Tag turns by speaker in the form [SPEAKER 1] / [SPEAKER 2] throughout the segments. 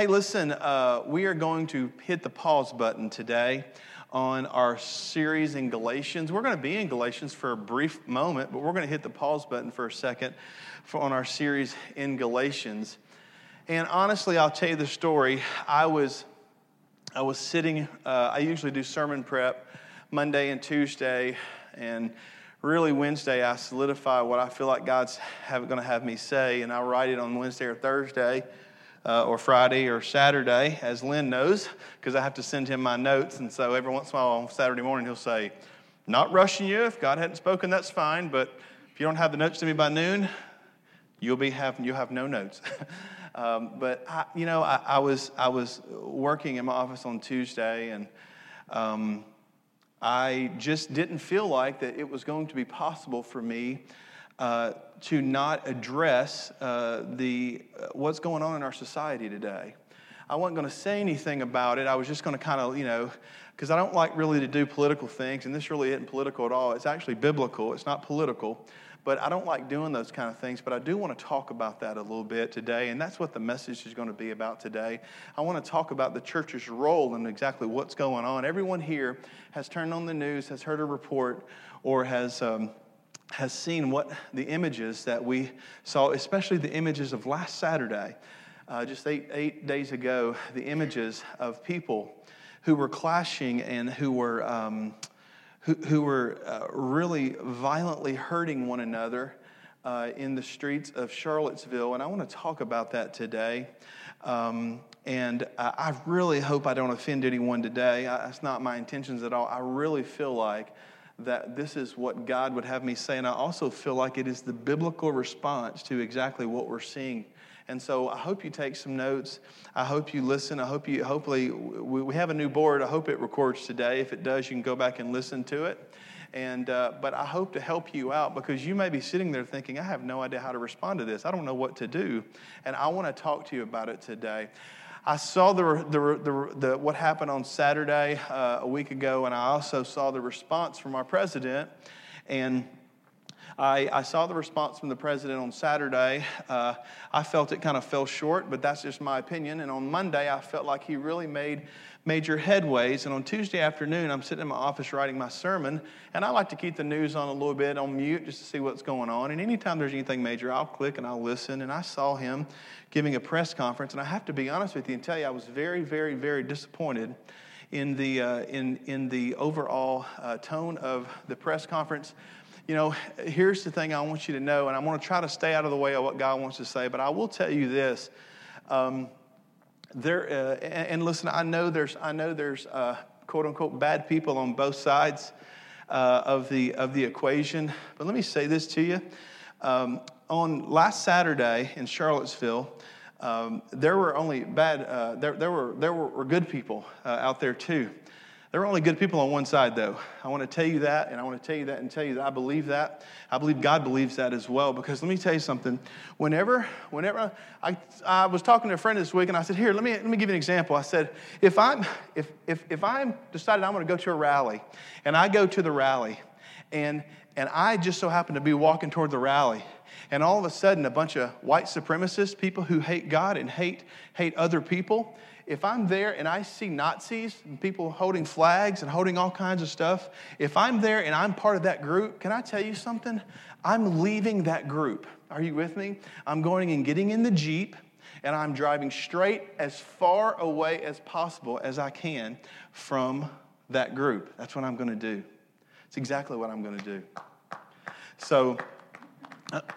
[SPEAKER 1] Hey, listen, uh, we are going to hit the pause button today on our series in Galatians. We're going to be in Galatians for a brief moment, but we're going to hit the pause button for a second for, on our series in Galatians. And honestly, I'll tell you the story. I was, I was sitting, uh, I usually do sermon prep Monday and Tuesday, and really Wednesday I solidify what I feel like God's going to have me say, and I write it on Wednesday or Thursday. Uh, or Friday or Saturday, as Lynn knows, because I have to send him my notes. And so every once in a while on Saturday morning, he'll say, Not rushing you. If God hadn't spoken, that's fine. But if you don't have the notes to me by noon, you'll be having, you'll have no notes. um, but I, you know, I, I, was I was working in my office on Tuesday, and um, I just didn't feel like that it was going to be possible for me uh, to not address uh, the uh, what's going on in our society today. I wasn't going to say anything about it. I was just going to kind of, you know, because I don't like really to do political things, and this really isn't political at all. It's actually biblical. It's not political. But I don't like doing those kind of things. But I do want to talk about that a little bit today. And that's what the message is going to be about today. I want to talk about the church's role and exactly what's going on. Everyone here has turned on the news, has heard a report, or has. Um, has seen what the images that we saw, especially the images of last Saturday, uh, just eight, eight days ago, the images of people who were clashing and who were um, who, who were uh, really violently hurting one another uh, in the streets of Charlottesville. And I want to talk about that today. Um, and I, really hope I don't offend anyone today. I, that's not my intentions at all. I really feel like that this is what God would have me say. And I also feel like it is the biblical response to exactly what we're seeing and so I hope you take some notes. I hope you listen. I hope you, hopefully, we have a new board. I hope it records today. If it does, you can go back and listen to it. And, uh, but I hope to help you out because you may be sitting there thinking, I have no idea how to respond to this. I don't know what to do. And I want to talk to you about it today. I saw the, the, the, the what happened on Saturday uh, a week ago, and I also saw the response from our president. And I, I saw the response from the president on Saturday. Uh, I felt it kind of fell short, but that's just my opinion. And on Monday, I felt like he really made major headways. And on Tuesday afternoon, I'm sitting in my office writing my sermon, and I like to keep the news on a little bit on mute just to see what's going on. And anytime there's anything major, I'll click and I'll listen. And I saw him giving a press conference, and I have to be honest with you and tell you, I was very, very, very disappointed in the, uh, in, in the overall uh, tone of the press conference you know, here's the thing I want you to know, and I'm going to try to stay out of the way of what God wants to say, but I will tell you this. Um, there, uh, and, listen, I know there's, I know there's uh, quote unquote bad people on both sides uh, of, the, of the equation, but let me say this to you. Um, on last Saturday in Charlottesville, um, there were only bad, uh, there, there, were, there were good people uh, out there too. There are only good people on one side, though. I want to tell you that, and I want to tell you that and tell you that I believe that. I believe God believes that as well. Because let me tell you something. Whenever, whenever I, I was talking to a friend this week, and I said, "Here, let me let me give you an example." I said, "If I'm if if if I'm decided I'm going to go to a rally, and I go to the rally, and and I just so happen to be walking toward the rally." And all of a sudden, a bunch of white supremacists, people who hate God and hate, hate other people, if I'm there and I see Nazis and people holding flags and holding all kinds of stuff, if I'm there and I'm part of that group, can I tell you something? I'm leaving that group. Are you with me? I'm going and getting in the Jeep and I'm driving straight as far away as possible as I can from that group. That's what I'm going to do. It's exactly what I'm going to do. So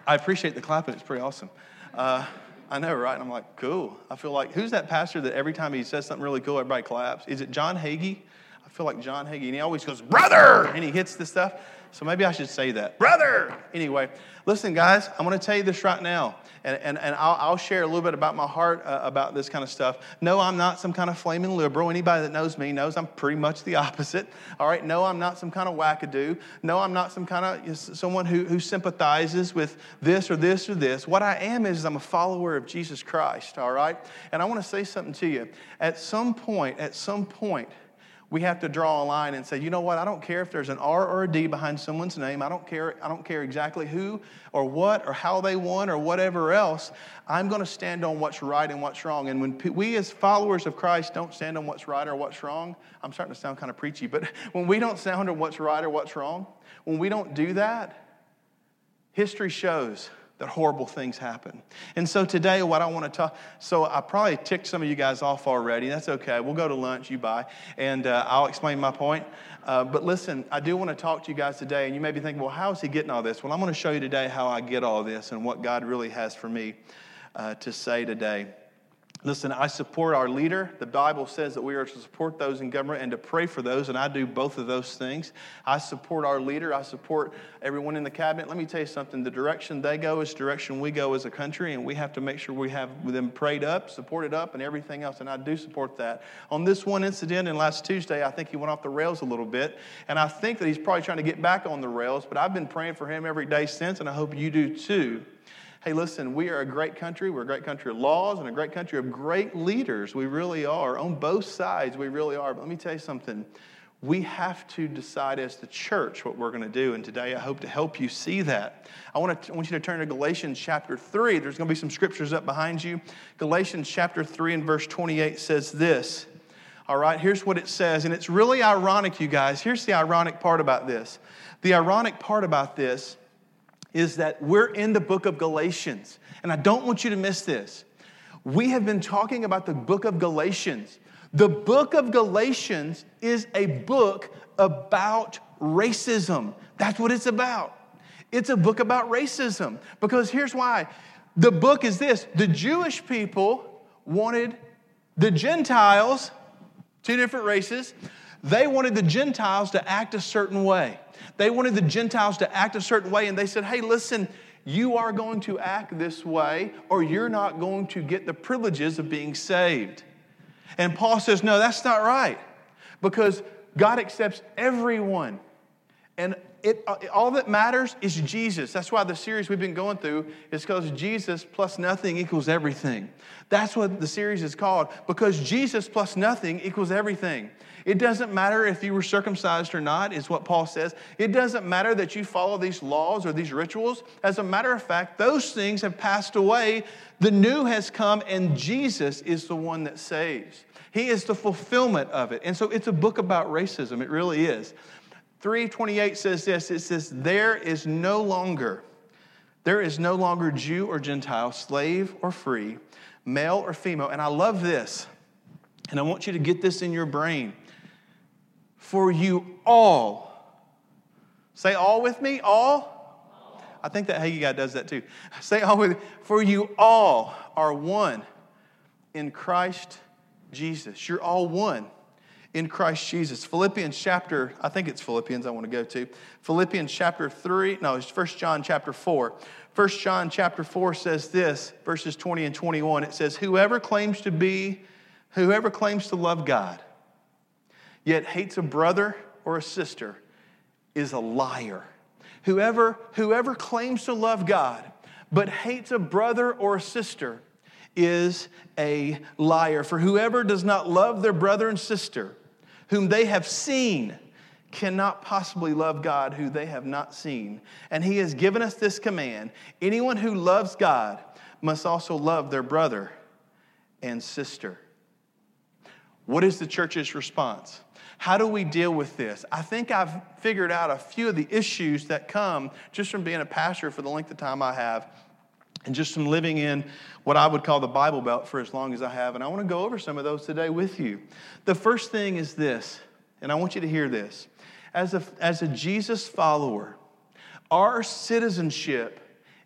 [SPEAKER 1] I appreciate the clapping, it's pretty awesome. Uh, I know, right? And I'm like, cool. I feel like, who's that pastor that every time he says something really cool, everybody claps? Is it John Hagee? I feel like John Hagee. And he always goes, brother! And he hits the stuff. So maybe I should say that. Brother! Anyway, listen, guys, I'm going to tell you this right now. And, and, and I'll, I'll share a little bit about my heart uh, about this kind of stuff. No, I'm not some kind of flaming liberal. Anybody that knows me knows I'm pretty much the opposite. All right? No, I'm not some kind of wackadoo. No, I'm not some kind of someone who, who sympathizes with this or this or this. What I am is I'm a follower of Jesus Christ. All right? And I want to say something to you. At some point, at some point, We have to draw a line and say, you know what? I don't care if there's an R or a D behind someone's name. I don't care. I don't care exactly who or what or how they won or whatever else. I'm going to stand on what's right and what's wrong. And when we, as followers of Christ, don't stand on what's right or what's wrong, I'm starting to sound kind of preachy, but when we don't stand on what's right or what's wrong, when we don't do that, history shows that horrible things happen. And so today, what I want to talk, so I probably ticked some of you guys off already. That's okay. We'll go to lunch, you buy, and uh, I'll explain my point. Uh, but listen, I do want to talk to you guys today, and you may be thinking, well, how is he getting all this? Well, I'm going to show you today how I get all this and what God really has for me uh, to say today. Listen, I support our leader. The Bible says that we are to support those in government and to pray for those, and I do both of those things. I support our leader. I support everyone in the cabinet. Let me tell you something the direction they go is the direction we go as a country, and we have to make sure we have them prayed up, supported up, and everything else, and I do support that. On this one incident in last Tuesday, I think he went off the rails a little bit, and I think that he's probably trying to get back on the rails, but I've been praying for him every day since, and I hope you do too. Hey, listen, we are a great country. We're a great country of laws and a great country of great leaders. We really are. On both sides, we really are. But let me tell you something. We have to decide as the church what we're going to do. And today I hope to help you see that. I want, to, I want you to turn to Galatians chapter 3. There's going to be some scriptures up behind you. Galatians chapter 3 and verse 28 says this. All right, here's what it says. And it's really ironic, you guys. Here's the ironic part about this. The ironic part about this is that we're in the book of Galatians. And I don't want you to miss this. We have been talking about the book of Galatians. The book of Galatians is a book about racism. That's what it's about. It's a book about racism. Because here's why the book is this the Jewish people wanted the Gentiles, two different races, they wanted the Gentiles to act a certain way. They wanted the Gentiles to act a certain way, and they said, hey, listen, you are going to act this way, or you're not going to get the privileges of being saved. And Paul says, no, that's not right, because God accepts everyone. And it, uh, all that matters is Jesus. That's why the series we've been going through is because Jesus plus nothing equals everything. That's what the series is called, because Jesus plus nothing equals everything. It doesn't matter if you were circumcised or not, is what Paul says. It doesn't matter that you follow these laws or these rituals. As a matter of fact, those things have passed away. The new has come, and Jesus is the one that saves. He is the fulfillment of it. And so it's a book about racism. It really is. 328 says this it says, There is no longer, there is no longer Jew or Gentile, slave or free, male or female. And I love this. And I want you to get this in your brain for you all. Say all with me, all. I think that Hagee guy does that too. Say all with me. For you all are one in Christ Jesus. You're all one in Christ Jesus. Philippians chapter, I think it's Philippians I want to go to. Philippians chapter 3, no, it's 1 John chapter 4. 1 John chapter 4 says this, verses 20 and 21. It says, Whoever claims to be, whoever claims to love God, yet hates a brother or a sister is a liar. Whoever, whoever claims to love God but hates a brother or a sister is a liar. For whoever does not love their brother and sister, whom they have seen, cannot possibly love God who they have not seen. And He has given us this command anyone who loves God must also love their brother and sister. What is the church's response? How do we deal with this? I think I've figured out a few of the issues that come just from being a pastor for the length of time I have and just from living in what I would call the Bible Belt for as long as I have. And I want to go over some of those today with you. The first thing is this, and I want you to hear this. As a, as a Jesus follower, our citizenship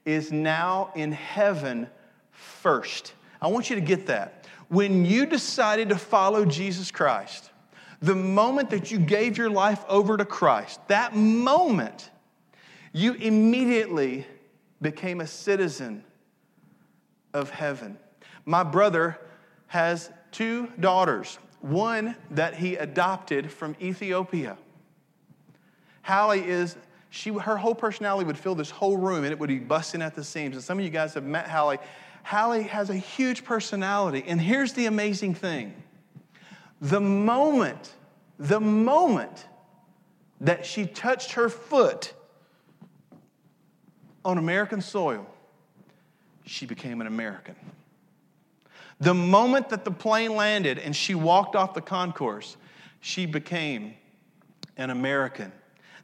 [SPEAKER 1] is now in heaven first. I want you to get that. When you decided to follow Jesus Christ, the moment that you gave your life over to Christ, that moment, you immediately became a citizen of heaven. My brother has two daughters, one that he adopted from Ethiopia. Hallie is, she, her whole personality would fill this whole room and it would be busting at the seams. And some of you guys have met Hallie. Hallie has a huge personality. And here's the amazing thing the moment the moment that she touched her foot on American soil, she became an American. The moment that the plane landed and she walked off the concourse, she became an American.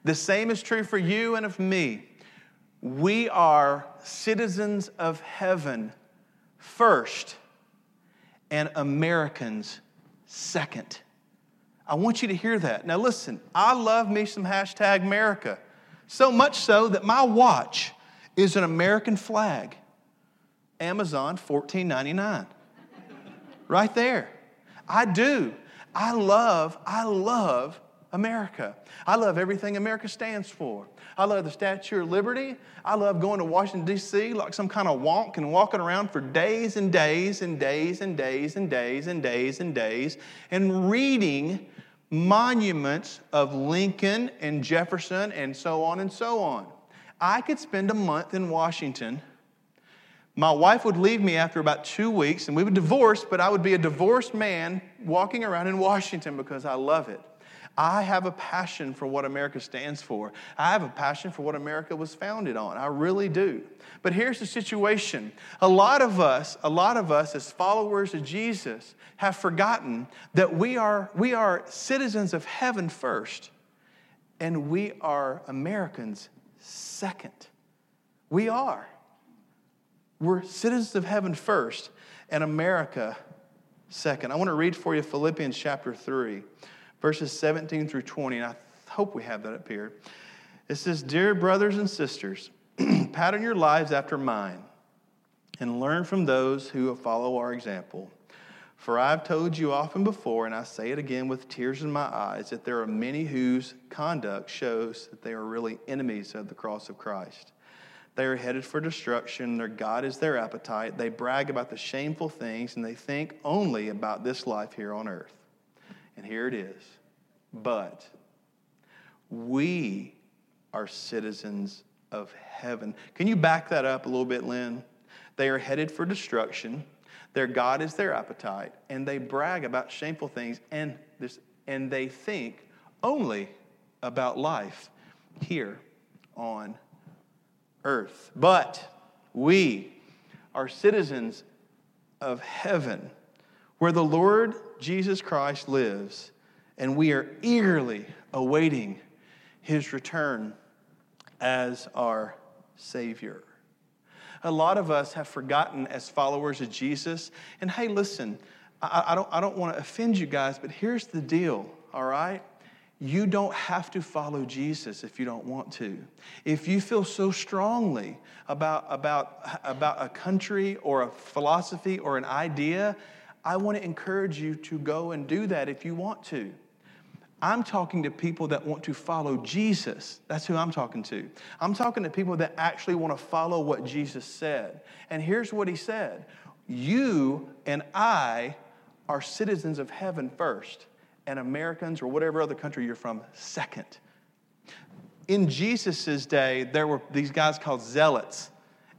[SPEAKER 1] The same is true for you and of me. We are citizens of heaven first and Americans second. I want you to hear that. Now, listen, I love me some hashtag America. So much so that my watch is an American flag. Amazon, $14.99. right there. I do. I love, I love America. I love everything America stands for. I love the Statue of Liberty. I love going to Washington, D.C. like some kind of wonk and walking around for days and days and days and days and days and days and days and reading monuments of Lincoln and Jefferson and so on and so on. I could spend a month in Washington. My wife would leave me after about two weeks and we would divorce, but I would be a divorced man walking around in Washington because I love it. I have a passion for what America stands for. I have a passion for what America was founded on. I really do. But here's the situation. A lot of us, a lot of us as followers of Jesus have forgotten that we are, we are citizens of heaven first and we are Americans second. We are. We're citizens of heaven first and America second. I want to read for you Philippians chapter 3 verses 17 through 20. And I hope we have that up here. It says, Dear brothers and sisters, pattern your lives after mine and learn from those who follow our example. For I've told you often before, and I say it again with tears in my eyes, that there are many whose conduct shows that they are really enemies of the cross of Christ. They are headed for destruction. Their God is their appetite. They brag about the shameful things, and they think only about this life here on earth. And here it is. But we are citizens of heaven. Can you back that up a little bit, Lynn? They are headed for destruction. Their God is their appetite, and they brag about shameful things, and, this, and they think only about life here on earth. But we are citizens of heaven, where the Lord Jesus Christ lives, and we are eagerly awaiting his return as our Savior. A lot of us have forgotten as followers of Jesus. And hey, listen, I, I don't, I don't want to offend you guys, but here's the deal, all right? You don't have to follow Jesus if you don't want to. If you feel so strongly about, about, about a country or a philosophy or an idea, I want to encourage you to go and do that if you want to. I'm talking to people that want to follow Jesus. That's who I'm talking to. I'm talking to people that actually want to follow what Jesus said. And here's what he said You and I are citizens of heaven first, and Americans or whatever other country you're from second. In Jesus' day, there were these guys called zealots.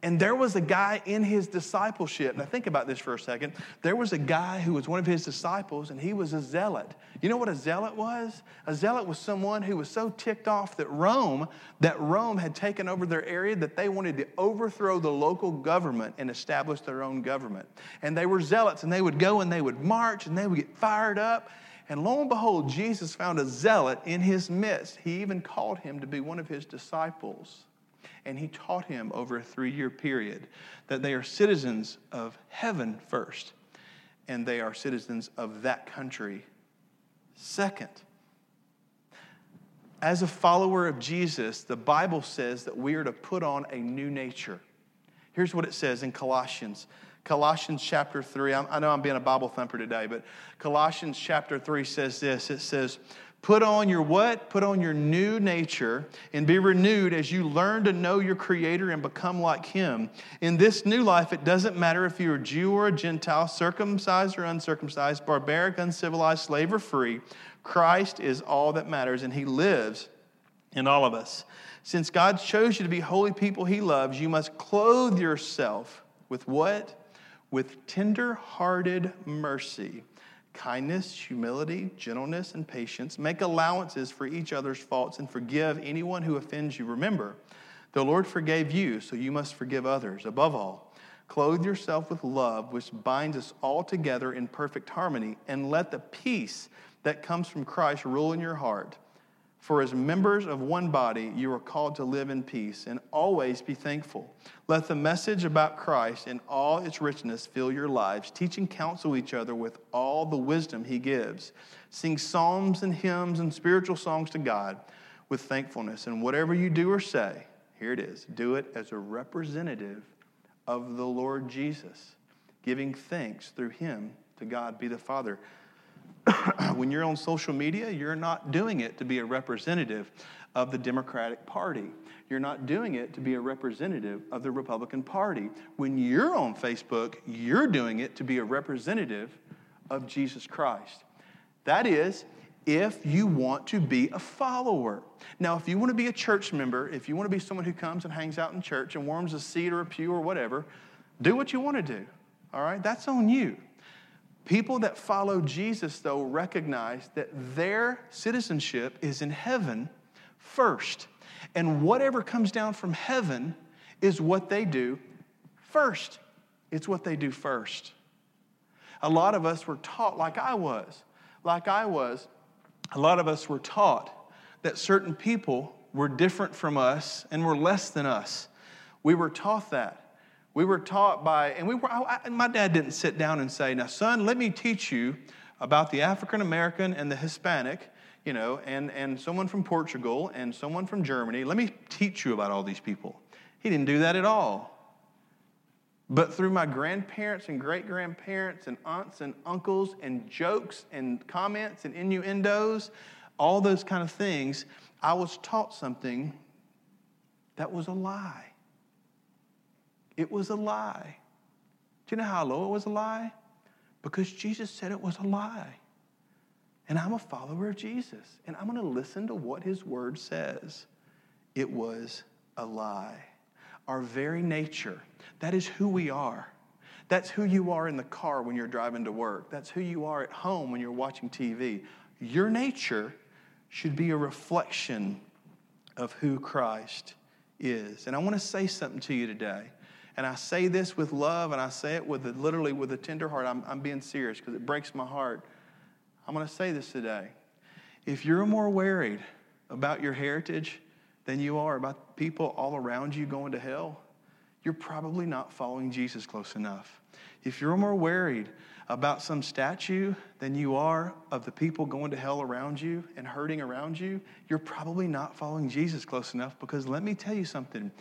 [SPEAKER 1] And there was a guy in his discipleship. Now, think about this for a second. There was a guy who was one of his disciples, and he was a zealot. You know what a zealot was? A zealot was someone who was so ticked off that Rome, that Rome had taken over their area, that they wanted to overthrow the local government and establish their own government. And they were zealots, and they would go and they would march, and they would get fired up. And lo and behold, Jesus found a zealot in his midst. He even called him to be one of his disciples and he taught him over a three year period that they are citizens of heaven first, and they are citizens of that country second. As a follower of Jesus, the Bible says that we are to put on a new nature. Here's what it says in Colossians. Colossians chapter 3. i know I'm being a Bible thumper today, but Colossians chapter 3 says this it says, Put on your what? Put on your new nature and be renewed as you learn to know your Creator and become like Him. In this new life, it doesn't matter if you're a Jew or a Gentile, circumcised or uncircumcised, barbaric, uncivilized, slave or free. Christ is all that matters, and He lives in all of us. Since God chose you to be holy people He loves, you must clothe yourself with what? With tender hearted mercy kindness, humility, gentleness, and patience. Make allowances for each other's faults and forgive anyone who offends you. Remember, the Lord forgave you, so you must forgive others. Above all, clothe yourself with love, which binds us all together in perfect harmony, and let the peace that comes from Christ rule in your heart. For as members of one body, you are called to live in peace and always be thankful. Let the message about Christ in all its richness fill your lives, teach and counsel each other with all the wisdom he gives. Sing psalms and hymns and spiritual songs to God with thankfulness. And whatever you do or say, here it is do it as a representative of the Lord Jesus, giving thanks through him to God be the Father. when you're on social media, you're not doing it to be a representative of the Democratic Party. You're not doing it to be a representative of the Republican Party. When you're on Facebook, you're doing it to be a representative of Jesus Christ. That is, if you want to be a follower. Now, if you want to be a church member, if you want to be someone who comes and hangs out in church and warms a seat or a pew or whatever, do what you want to do. All right? That's on you. People that follow Jesus, though, recognize that their citizenship is in heaven first. And whatever comes down from heaven is what they do first. It's what they do first. A lot of us were taught, like I was, like I was, a lot of us were taught that certain people were different from us and were less than us. We were taught that. We were taught by, and we were, I, my dad didn't sit down and say, now, son, let me teach you about the African American and the Hispanic, you know, and, and someone from Portugal and someone from Germany. Let me teach you about all these people. He didn't do that at all. But through my grandparents and great grandparents and aunts and uncles and jokes and comments and innuendos, all those kind of things, I was taught something that was a lie. It was a lie. Do you know how I know it was a lie? Because Jesus said it was a lie. And I'm a follower of Jesus, and I'm going to listen to what his word says. It was a lie. Our very nature, that is who we are. That's who you are in the car when you're driving to work. That's who you are at home when you're watching TV. Your nature should be a reflection of who Christ is. And I want to say something to you today. And I say this with love and I say it with a, literally with a tender heart. I'm, I'm being serious because it breaks my heart. I'm going to say this today. If you're more worried about your heritage than you are about people all around you going to hell, you're probably not following Jesus close enough. If you're more worried about some statue than you are of the people going to hell around you and hurting around you, you're probably not following Jesus close enough because let me tell you something.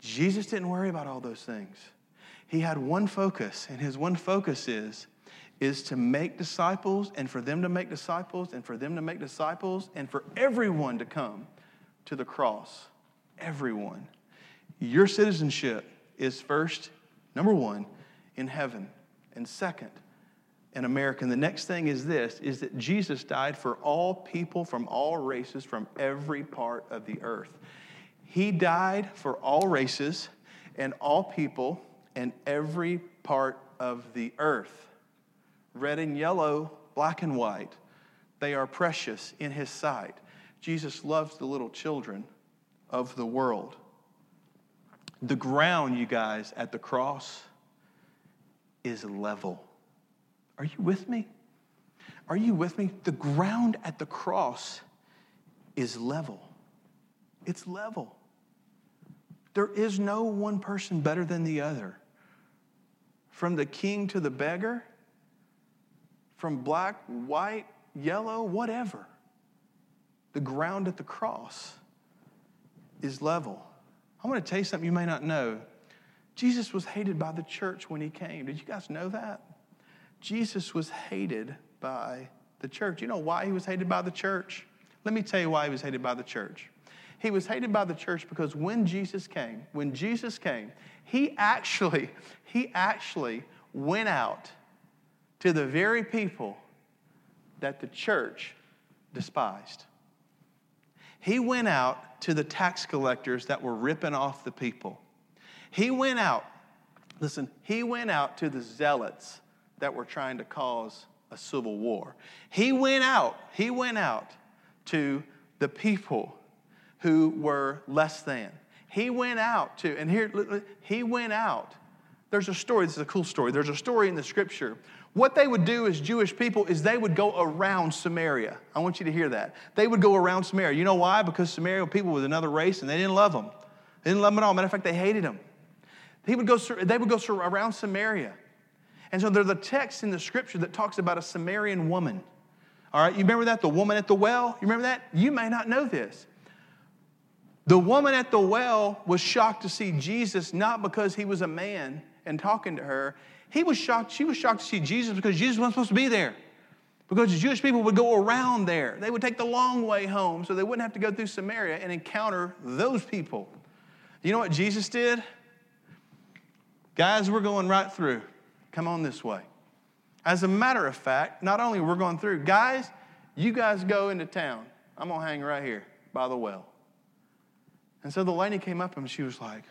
[SPEAKER 1] Jesus didn't worry about all those things. He had one focus, and his one focus is, is to make disciples, and for them to make disciples, and for them to make disciples, and for everyone to come to the cross. Everyone. Your citizenship is first, number one, in heaven, and second, in America. And the next thing is this is that Jesus died for all people from all races from every part of the earth. He died for all races and all people and every part of the earth. Red and yellow, black and white, they are precious in His sight. Jesus loves the little children of the world. The ground, you guys, at the cross is level. Are you with me? Are you with me? The ground at the cross is level. It's level. There is no one person better than the other. From the king to the beggar, from black, white, yellow, whatever. The ground at the cross is level. I want to tell you something you may not know. Jesus was hated by the church when he came. Did you guys know that? Jesus was hated by the church. You know why he was hated by the church? Let me tell you why he was hated by the church. He was hated by the church because when Jesus came, when Jesus came, he actually, he actually went out to the very people that the church despised. He went out to the tax collectors that were ripping off the people. He went out, listen, he went out to the zealots that were trying to cause a civil war. He went out, he went out to the people who were less than. He went out to, and here, he went out. There's a story, this is a cool story. There's a story in the scripture. What they would do as Jewish people is they would go around Samaria. I want you to hear that. They would go around Samaria. You know why? Because Samaria were people with another race and they didn't love them. They didn't love them at all. Matter of fact, they hated them. He would go, they would go around Samaria. And so there's a text in the scripture that talks about a Samaritan woman. All right, you remember that? The woman at the well? You remember that? You may not know this. The woman at the well was shocked to see Jesus not because he was a man and talking to her. He was shocked, she was shocked to see Jesus because Jesus wasn't supposed to be there. Because the Jewish people would go around there. They would take the long way home so they wouldn't have to go through Samaria and encounter those people. You know what Jesus did? Guys, we're going right through. Come on this way. As a matter of fact, not only we're going through, guys, you guys go into town. I'm going to hang right here by the well. And so the lady came up and she was like,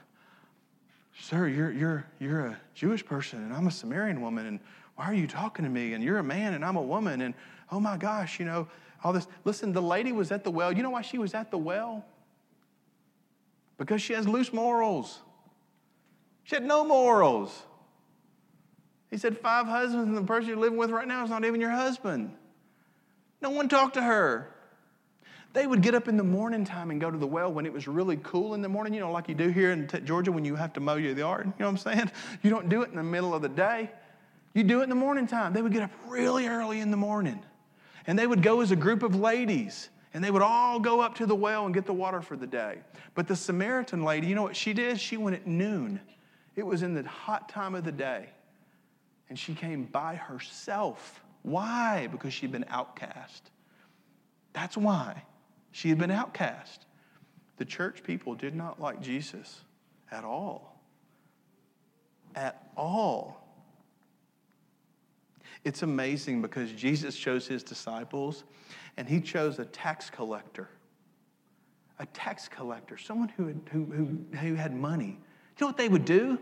[SPEAKER 1] Sir, you're, you're, you're a Jewish person and I'm a Samaritan woman, and why are you talking to me? And you're a man and I'm a woman, and oh my gosh, you know, all this. Listen, the lady was at the well. You know why she was at the well? Because she has loose morals. She had no morals. He said, Five husbands, and the person you're living with right now is not even your husband. No one talked to her. They would get up in the morning time and go to the well when it was really cool in the morning, you know, like you do here in Georgia when you have to mow your yard. You know what I'm saying? You don't do it in the middle of the day. You do it in the morning time. They would get up really early in the morning. And they would go as a group of ladies. And they would all go up to the well and get the water for the day. But the Samaritan lady, you know what she did? She went at noon. It was in the hot time of the day. And she came by herself. Why? Because she'd been outcast. That's why. She had been outcast. The church people did not like Jesus at all. At all. It's amazing because Jesus chose his disciples and he chose a tax collector. A tax collector, someone who had, who, who, who had money. You know what they would do?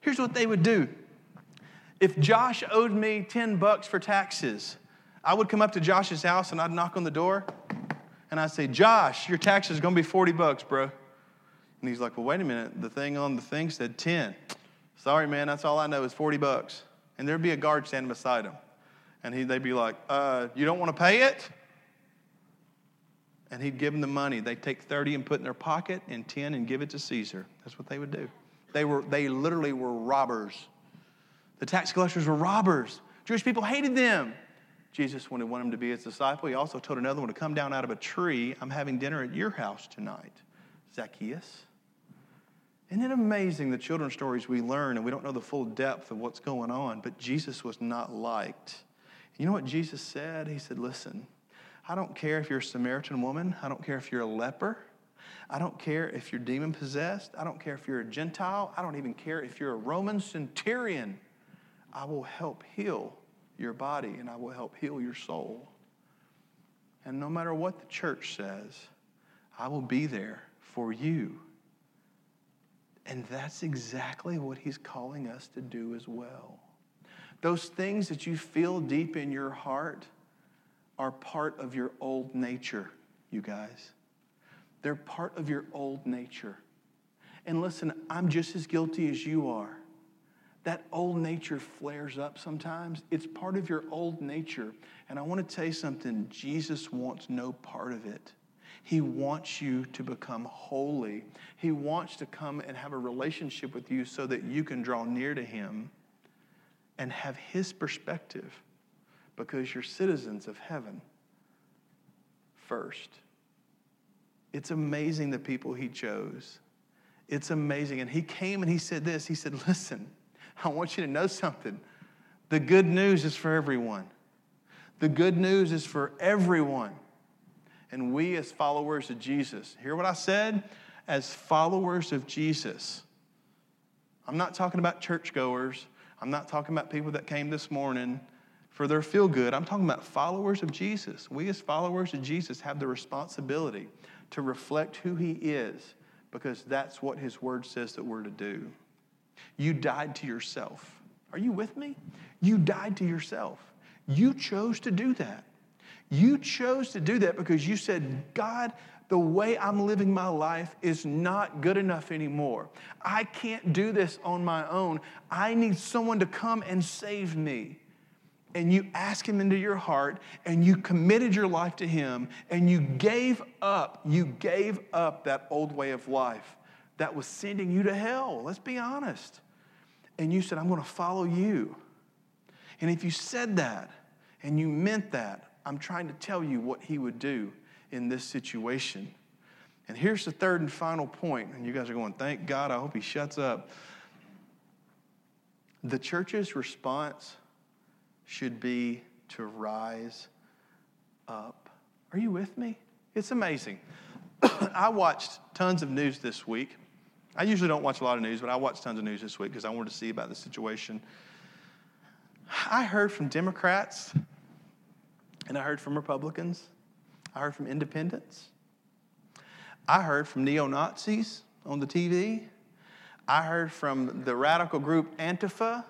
[SPEAKER 1] Here's what they would do. If Josh owed me 10 bucks for taxes, I would come up to Josh's house and I'd knock on the door and I say, Josh, your tax is going to be 40 bucks, bro. And he's like, well, wait a minute. The thing on the thing said 10. Sorry, man, that's all I know is 40 bucks. And there'd be a guard standing beside him. And he, they'd be like, uh, you don't want to pay it? And he'd give them the money. They'd take 30 and put in their pocket and 10 and give it to Caesar. That's what they would do. They, were, they literally were robbers. The tax collectors were robbers. Jewish people hated them. Jesus wanted one of them to be his disciple. He also told another one to come down out of a tree. I'm having dinner at your house tonight. Zacchaeus. Isn't it amazing the children's stories we learn and we don't know the full depth of what's going on? But Jesus was not liked. You know what Jesus said? He said, Listen, I don't care if you're a Samaritan woman, I don't care if you're a leper. I don't care if you're demon possessed. I don't care if you're a Gentile. I don't even care if you're a Roman centurion. I will help heal your body and I will help heal your soul. And no matter what the church says, I will be there for you. And that's exactly what he's calling us to do as well. Those things that you feel deep in your heart are part of your old nature, you guys. They're part of your old nature. And listen, I'm just as guilty as you are that old nature flares up sometimes. It's part of your old nature. And I want to tell you something Jesus wants no part of it. He wants you to become holy. He wants to come and have a relationship with you so that you can draw near to Him and have His perspective because you're citizens of heaven first. It's amazing the people He chose. It's amazing. And He came and He said this He said, Listen, I want you to know something. The good news is for everyone. The good news is for everyone. And we, as followers of Jesus, hear what I said? As followers of Jesus, I'm not talking about churchgoers. I'm not talking about people that came this morning for their feel good. I'm talking about followers of Jesus. We, as followers of Jesus, have the responsibility to reflect who He is because that's what His Word says that we're to do. You died to yourself. Are you with me? You died to yourself. You chose to do that. You chose to do that because you said, God, the way I'm living my life is not good enough anymore. I can't do this on my own. I need someone to come and save me. And you ask him into your heart and you committed your life to him and you gave up, you gave up that old way of life that was sending you to hell. Let's be honest. And you said, I'm going to follow you. And if you said that and you meant that, I'm trying to tell you what he would do in this situation. And here's the third and final point, and you guys are going, thank God, I hope he shuts up. The church's response should be to rise up. Are you with me? It's amazing. I watched tons of news this week. I usually don't watch a lot of news, but I watched tons of news this week because I wanted to see about the situation. I heard from Democrats and I heard from Republicans. I heard from independents. I heard from neo Nazis on the TV. I heard from the radical group Antifa.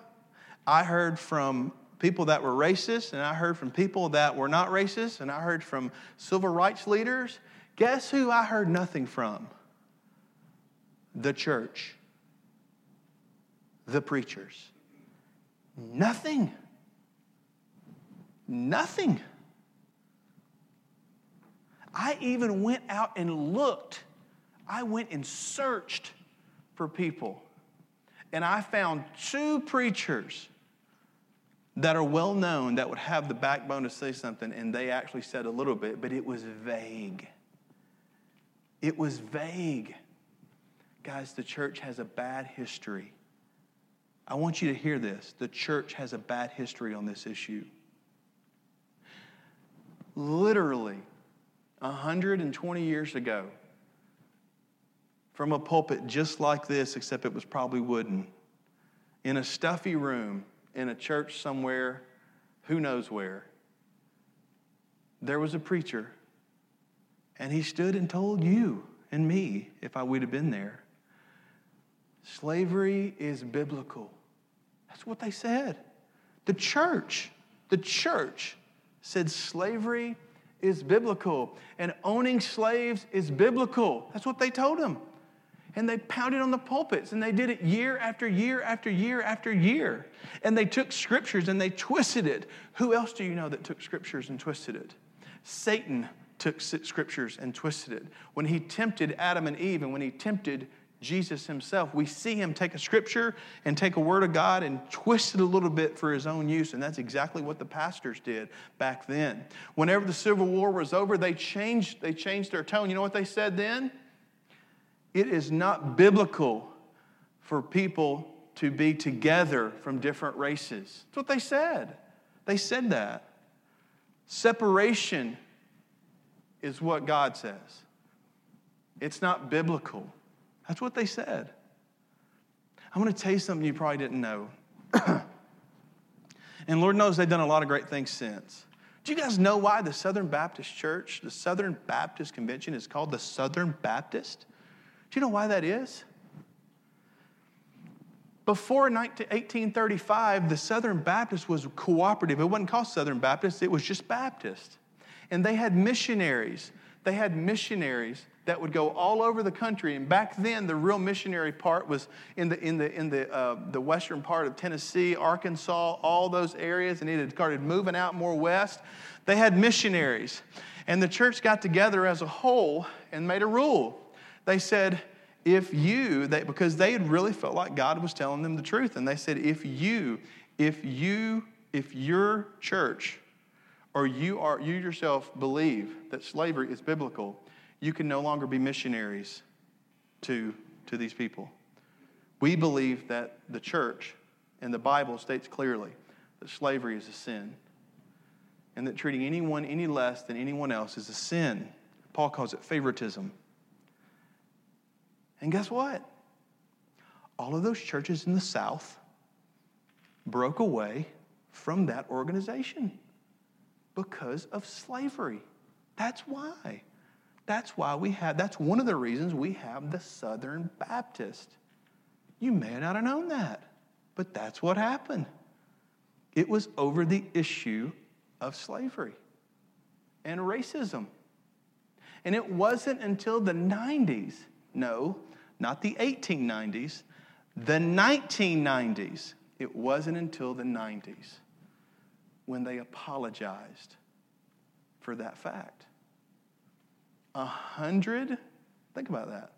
[SPEAKER 1] I heard from people that were racist, and I heard from people that were not racist, and I heard from civil rights leaders. Guess who I heard nothing from? The church, the preachers. Nothing. Nothing. I even went out and looked. I went and searched for people. And I found two preachers that are well known that would have the backbone to say something, and they actually said a little bit, but it was vague. It was vague. Guys, the church has a bad history. I want you to hear this. The church has a bad history on this issue. Literally, 120 years ago from a pulpit just like this, except it was probably wooden, in a stuffy room in a church somewhere, who knows where. There was a preacher, and he stood and told you and me, if I would have been there, slavery is biblical. That's what they said. The church, the church said slavery is biblical and owning slaves is biblical. That's what they told them. And they pounded on the pulpits and they did it year after year after year after year. And they took scriptures and they twisted it. Who else do you know that took scriptures and twisted it? Satan took scriptures and twisted it. When he tempted Adam and Eve and when he tempted Jesus himself. We see him take a scripture and take a word of God and twist it a little bit for his own use. And that's exactly what the pastors did back then. Whenever the Civil War was over, they changed, they changed their tone. You know what they said then? It is not biblical for people to be together from different races. That's what they said. They said that. Separation is what God says. It's not biblical. That's what they said. I want to tell you something you probably didn't know. and Lord knows they've done a lot of great things since. Do you guys know why the Southern Baptist Church, the Southern Baptist Convention, is called the Southern Baptist? Do you know why that is? Before 1835, the Southern Baptist was cooperative. It wasn't called Southern Baptist, it was just Baptist. And they had missionaries. They had missionaries that would go all over the country. And back then, the real missionary part was in the, in the, in the, uh, the western part of Tennessee, Arkansas, all those areas, and it had started moving out more west. They had missionaries. And the church got together as a whole and made a rule. They said, if you, they, because they had really felt like God was telling them the truth, and they said, if you, if you, if your church or you are you yourself believe that slavery is biblical, you can no longer be missionaries to, to these people. We believe that the church and the Bible states clearly that slavery is a sin and that treating anyone any less than anyone else is a sin. Paul calls it favoritism. And guess what? All of those churches in the South broke away from that organization because of slavery. That's why. That's why we have, that's one of the reasons we have the Southern Baptist. You may not have known that, but that's what happened. It was over the issue of slavery and racism. And it wasn't until the 90s, no, not the 1890s, the 1990s, it wasn't until the 90s when they apologized for that fact. A hundred, think about that,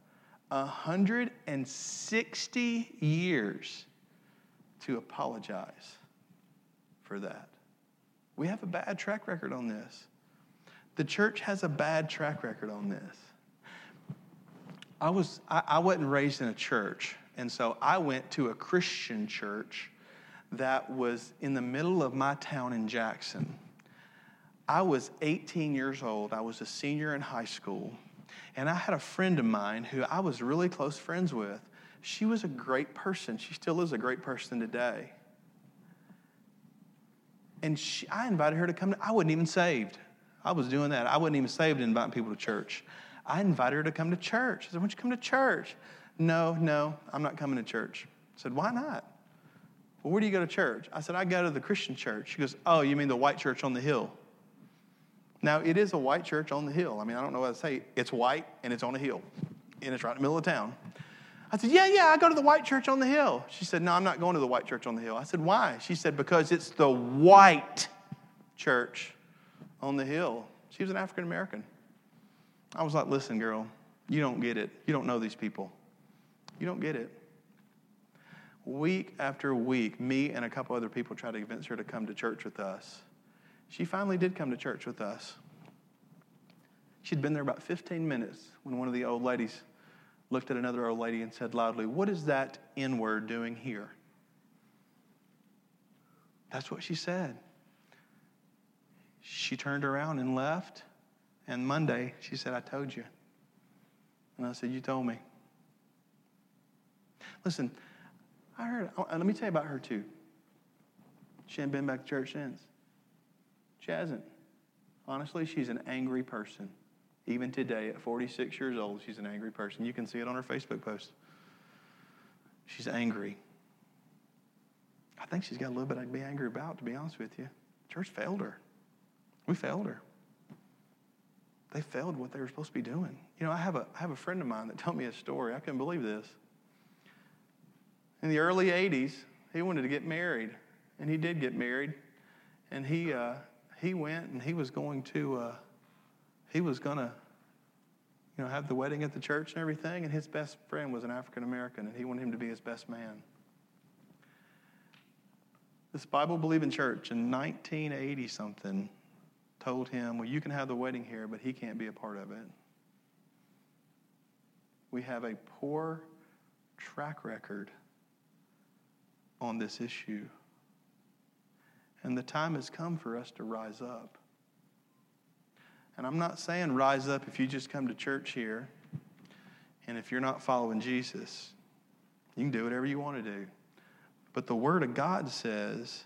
[SPEAKER 1] a hundred and sixty years to apologize for that. We have a bad track record on this. The church has a bad track record on this. I was I, I wasn't raised in a church, and so I went to a Christian church that was in the middle of my town in Jackson. I was 18 years old. I was a senior in high school. And I had a friend of mine who I was really close friends with. She was a great person. She still is a great person today. And she, I invited her to come. To, I wasn't even saved. I was doing that. I wasn't even saved inviting people to church. I invited her to come to church. I said, Why don't you come to church? No, no, I'm not coming to church. I said, Why not? Well, where do you go to church? I said, I go to the Christian church. She goes, Oh, you mean the white church on the hill? Now, it is a white church on the hill. I mean, I don't know what to say. It's white and it's on a hill, and it's right in the middle of town. I said, Yeah, yeah, I go to the white church on the hill. She said, No, I'm not going to the white church on the hill. I said, Why? She said, Because it's the white church on the hill. She was an African American. I was like, Listen, girl, you don't get it. You don't know these people. You don't get it. Week after week, me and a couple other people tried to convince her to come to church with us. She finally did come to church with us. She'd been there about 15 minutes when one of the old ladies looked at another old lady and said loudly, What is that N word doing here? That's what she said. She turned around and left. And Monday, she said, I told you. And I said, You told me. Listen, I heard, let me tell you about her too. She hadn't been back to church since. She hasn't. Honestly, she's an angry person. Even today, at 46 years old, she's an angry person. You can see it on her Facebook post. She's angry. I think she's got a little bit to be angry about, to be honest with you. Church failed her. We failed her. They failed what they were supposed to be doing. You know, I have a, I have a friend of mine that told me a story. I couldn't believe this. In the early 80s, he wanted to get married, and he did get married. And he, uh, he went and he was going to, uh, he was going to, you know, have the wedding at the church and everything. And his best friend was an African American, and he wanted him to be his best man. This Bible believing church in 1980 something told him, Well, you can have the wedding here, but he can't be a part of it. We have a poor track record on this issue. And the time has come for us to rise up. And I'm not saying rise up if you just come to church here and if you're not following Jesus. You can do whatever you want to do. But the Word of God says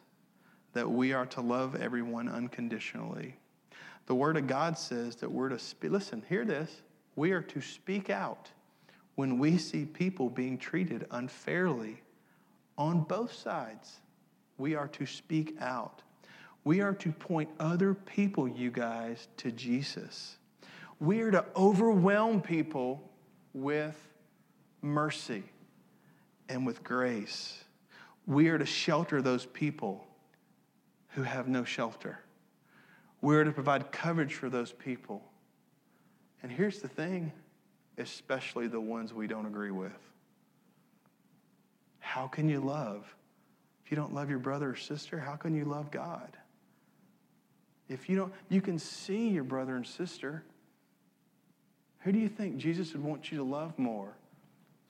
[SPEAKER 1] that we are to love everyone unconditionally. The Word of God says that we're to speak. Listen, hear this. We are to speak out when we see people being treated unfairly on both sides. We are to speak out. We are to point other people, you guys, to Jesus. We are to overwhelm people with mercy and with grace. We are to shelter those people who have no shelter. We are to provide coverage for those people. And here's the thing especially the ones we don't agree with. How can you love? You don't love your brother or sister, how can you love God? If you don't, you can see your brother and sister. Who do you think Jesus would want you to love more?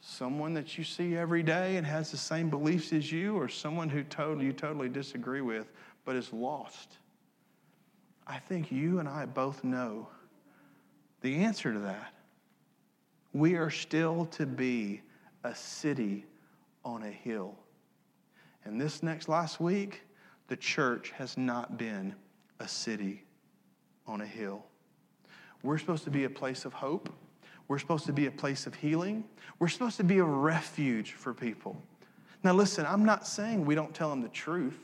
[SPEAKER 1] Someone that you see every day and has the same beliefs as you, or someone who totally, you totally disagree with but is lost? I think you and I both know the answer to that. We are still to be a city on a hill. And this next last week, the church has not been a city on a hill. We're supposed to be a place of hope. We're supposed to be a place of healing. We're supposed to be a refuge for people. Now, listen, I'm not saying we don't tell them the truth.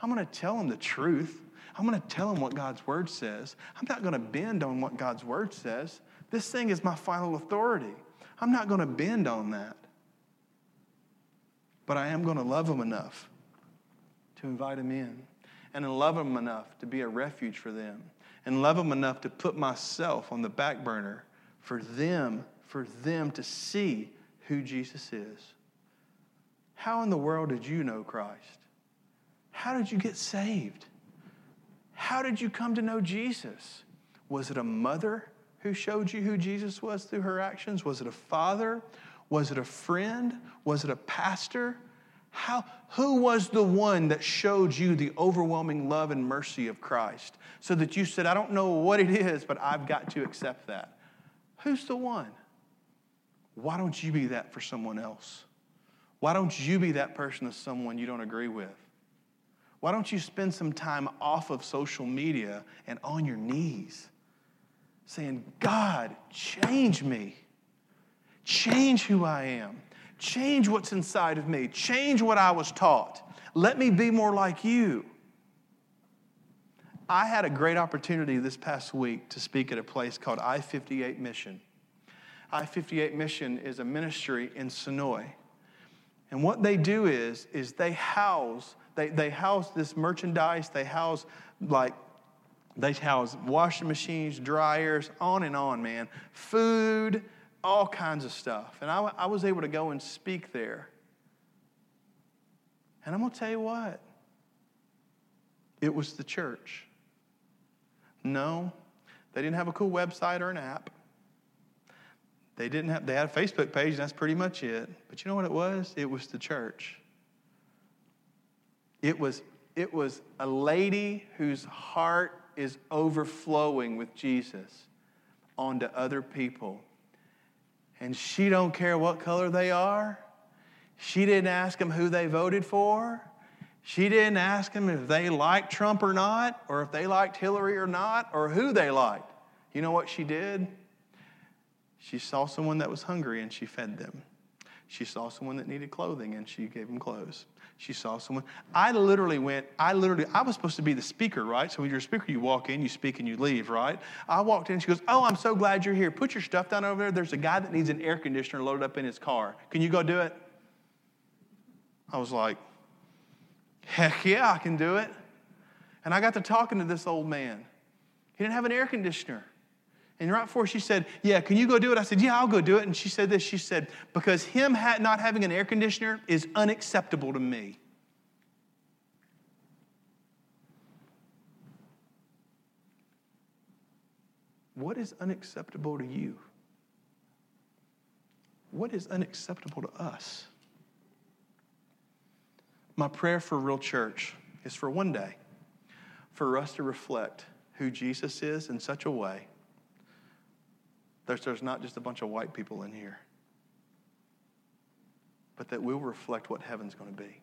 [SPEAKER 1] I'm going to tell them the truth. I'm going to tell them what God's word says. I'm not going to bend on what God's word says. This thing is my final authority. I'm not going to bend on that. But I am going to love them enough to invite them in and love them enough to be a refuge for them and love them enough to put myself on the back burner for them for them to see who Jesus is. How in the world did you know Christ? How did you get saved? How did you come to know Jesus? Was it a mother who showed you who Jesus was through her actions? Was it a father? Was it a friend? Was it a pastor? How, who was the one that showed you the overwhelming love and mercy of Christ so that you said, I don't know what it is, but I've got to accept that? Who's the one? Why don't you be that for someone else? Why don't you be that person to someone you don't agree with? Why don't you spend some time off of social media and on your knees saying, God, change me. Change who I am. Change what's inside of me. Change what I was taught. Let me be more like you. I had a great opportunity this past week to speak at a place called I 58 Mission. I 58 Mission is a ministry in Sonoy. And what they do is, is they house, they, they house this merchandise, they house like, they house washing machines, dryers, on and on, man. Food, all kinds of stuff. And I, I was able to go and speak there. And I'm going to tell you what, it was the church. No, they didn't have a cool website or an app. They didn't have, they had a Facebook page, and that's pretty much it. But you know what it was? It was the church. It was, it was a lady whose heart is overflowing with Jesus onto other people. And she don't care what color they are. She didn't ask them who they voted for. She didn't ask them if they liked Trump or not, or if they liked Hillary or not, or who they liked. You know what she did? She saw someone that was hungry and she fed them. She saw someone that needed clothing and she gave them clothes. She saw someone. I literally went, I literally, I was supposed to be the speaker, right? So when you're a speaker, you walk in, you speak, and you leave, right? I walked in, she goes, Oh, I'm so glad you're here. Put your stuff down over there. There's a guy that needs an air conditioner loaded up in his car. Can you go do it? I was like, Heck yeah, I can do it. And I got to talking to this old man. He didn't have an air conditioner. And right before she said, Yeah, can you go do it? I said, Yeah, I'll go do it. And she said this She said, Because him not having an air conditioner is unacceptable to me. What is unacceptable to you? What is unacceptable to us? My prayer for Real Church is for one day for us to reflect who Jesus is in such a way there's, there's not just a bunch of white people in here, but that we'll reflect what heaven's going to be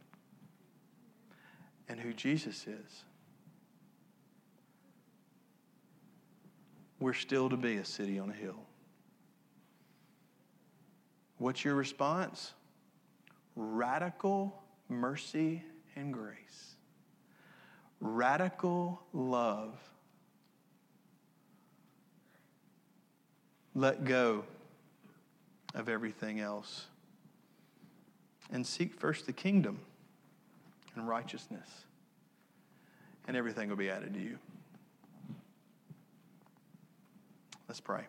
[SPEAKER 1] and who Jesus is. We're still to be a city on a hill. What's your response? Radical mercy and grace. Radical love let go of everything else and seek first the kingdom and righteousness, and everything will be added to you. Let's pray.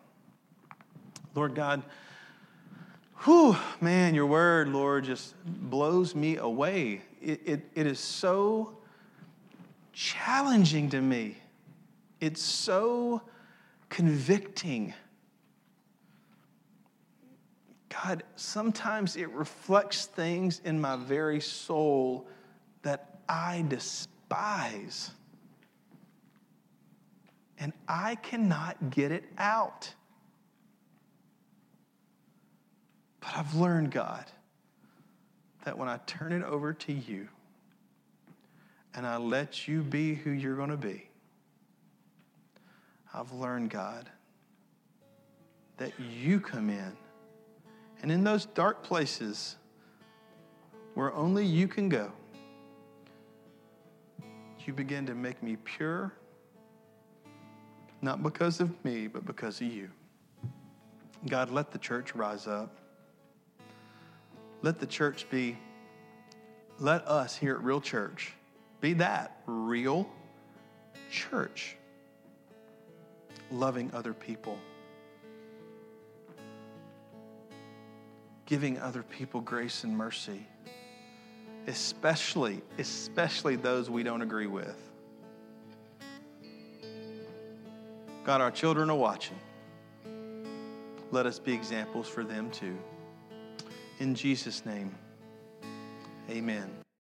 [SPEAKER 1] Lord God, whew, man, your word, Lord, just blows me away. It, it, it is so challenging to me, it's so convicting. God, sometimes it reflects things in my very soul that I despise. And I cannot get it out. But I've learned, God, that when I turn it over to you and I let you be who you're going to be, I've learned, God, that you come in and in those dark places where only you can go, you begin to make me pure, not because of me, but because of you. God, let the church rise up. Let the church be, let us here at Real Church be that real church, loving other people, giving other people grace and mercy, especially, especially those we don't agree with. God, our children are watching. Let us be examples for them too. In Jesus' name, amen.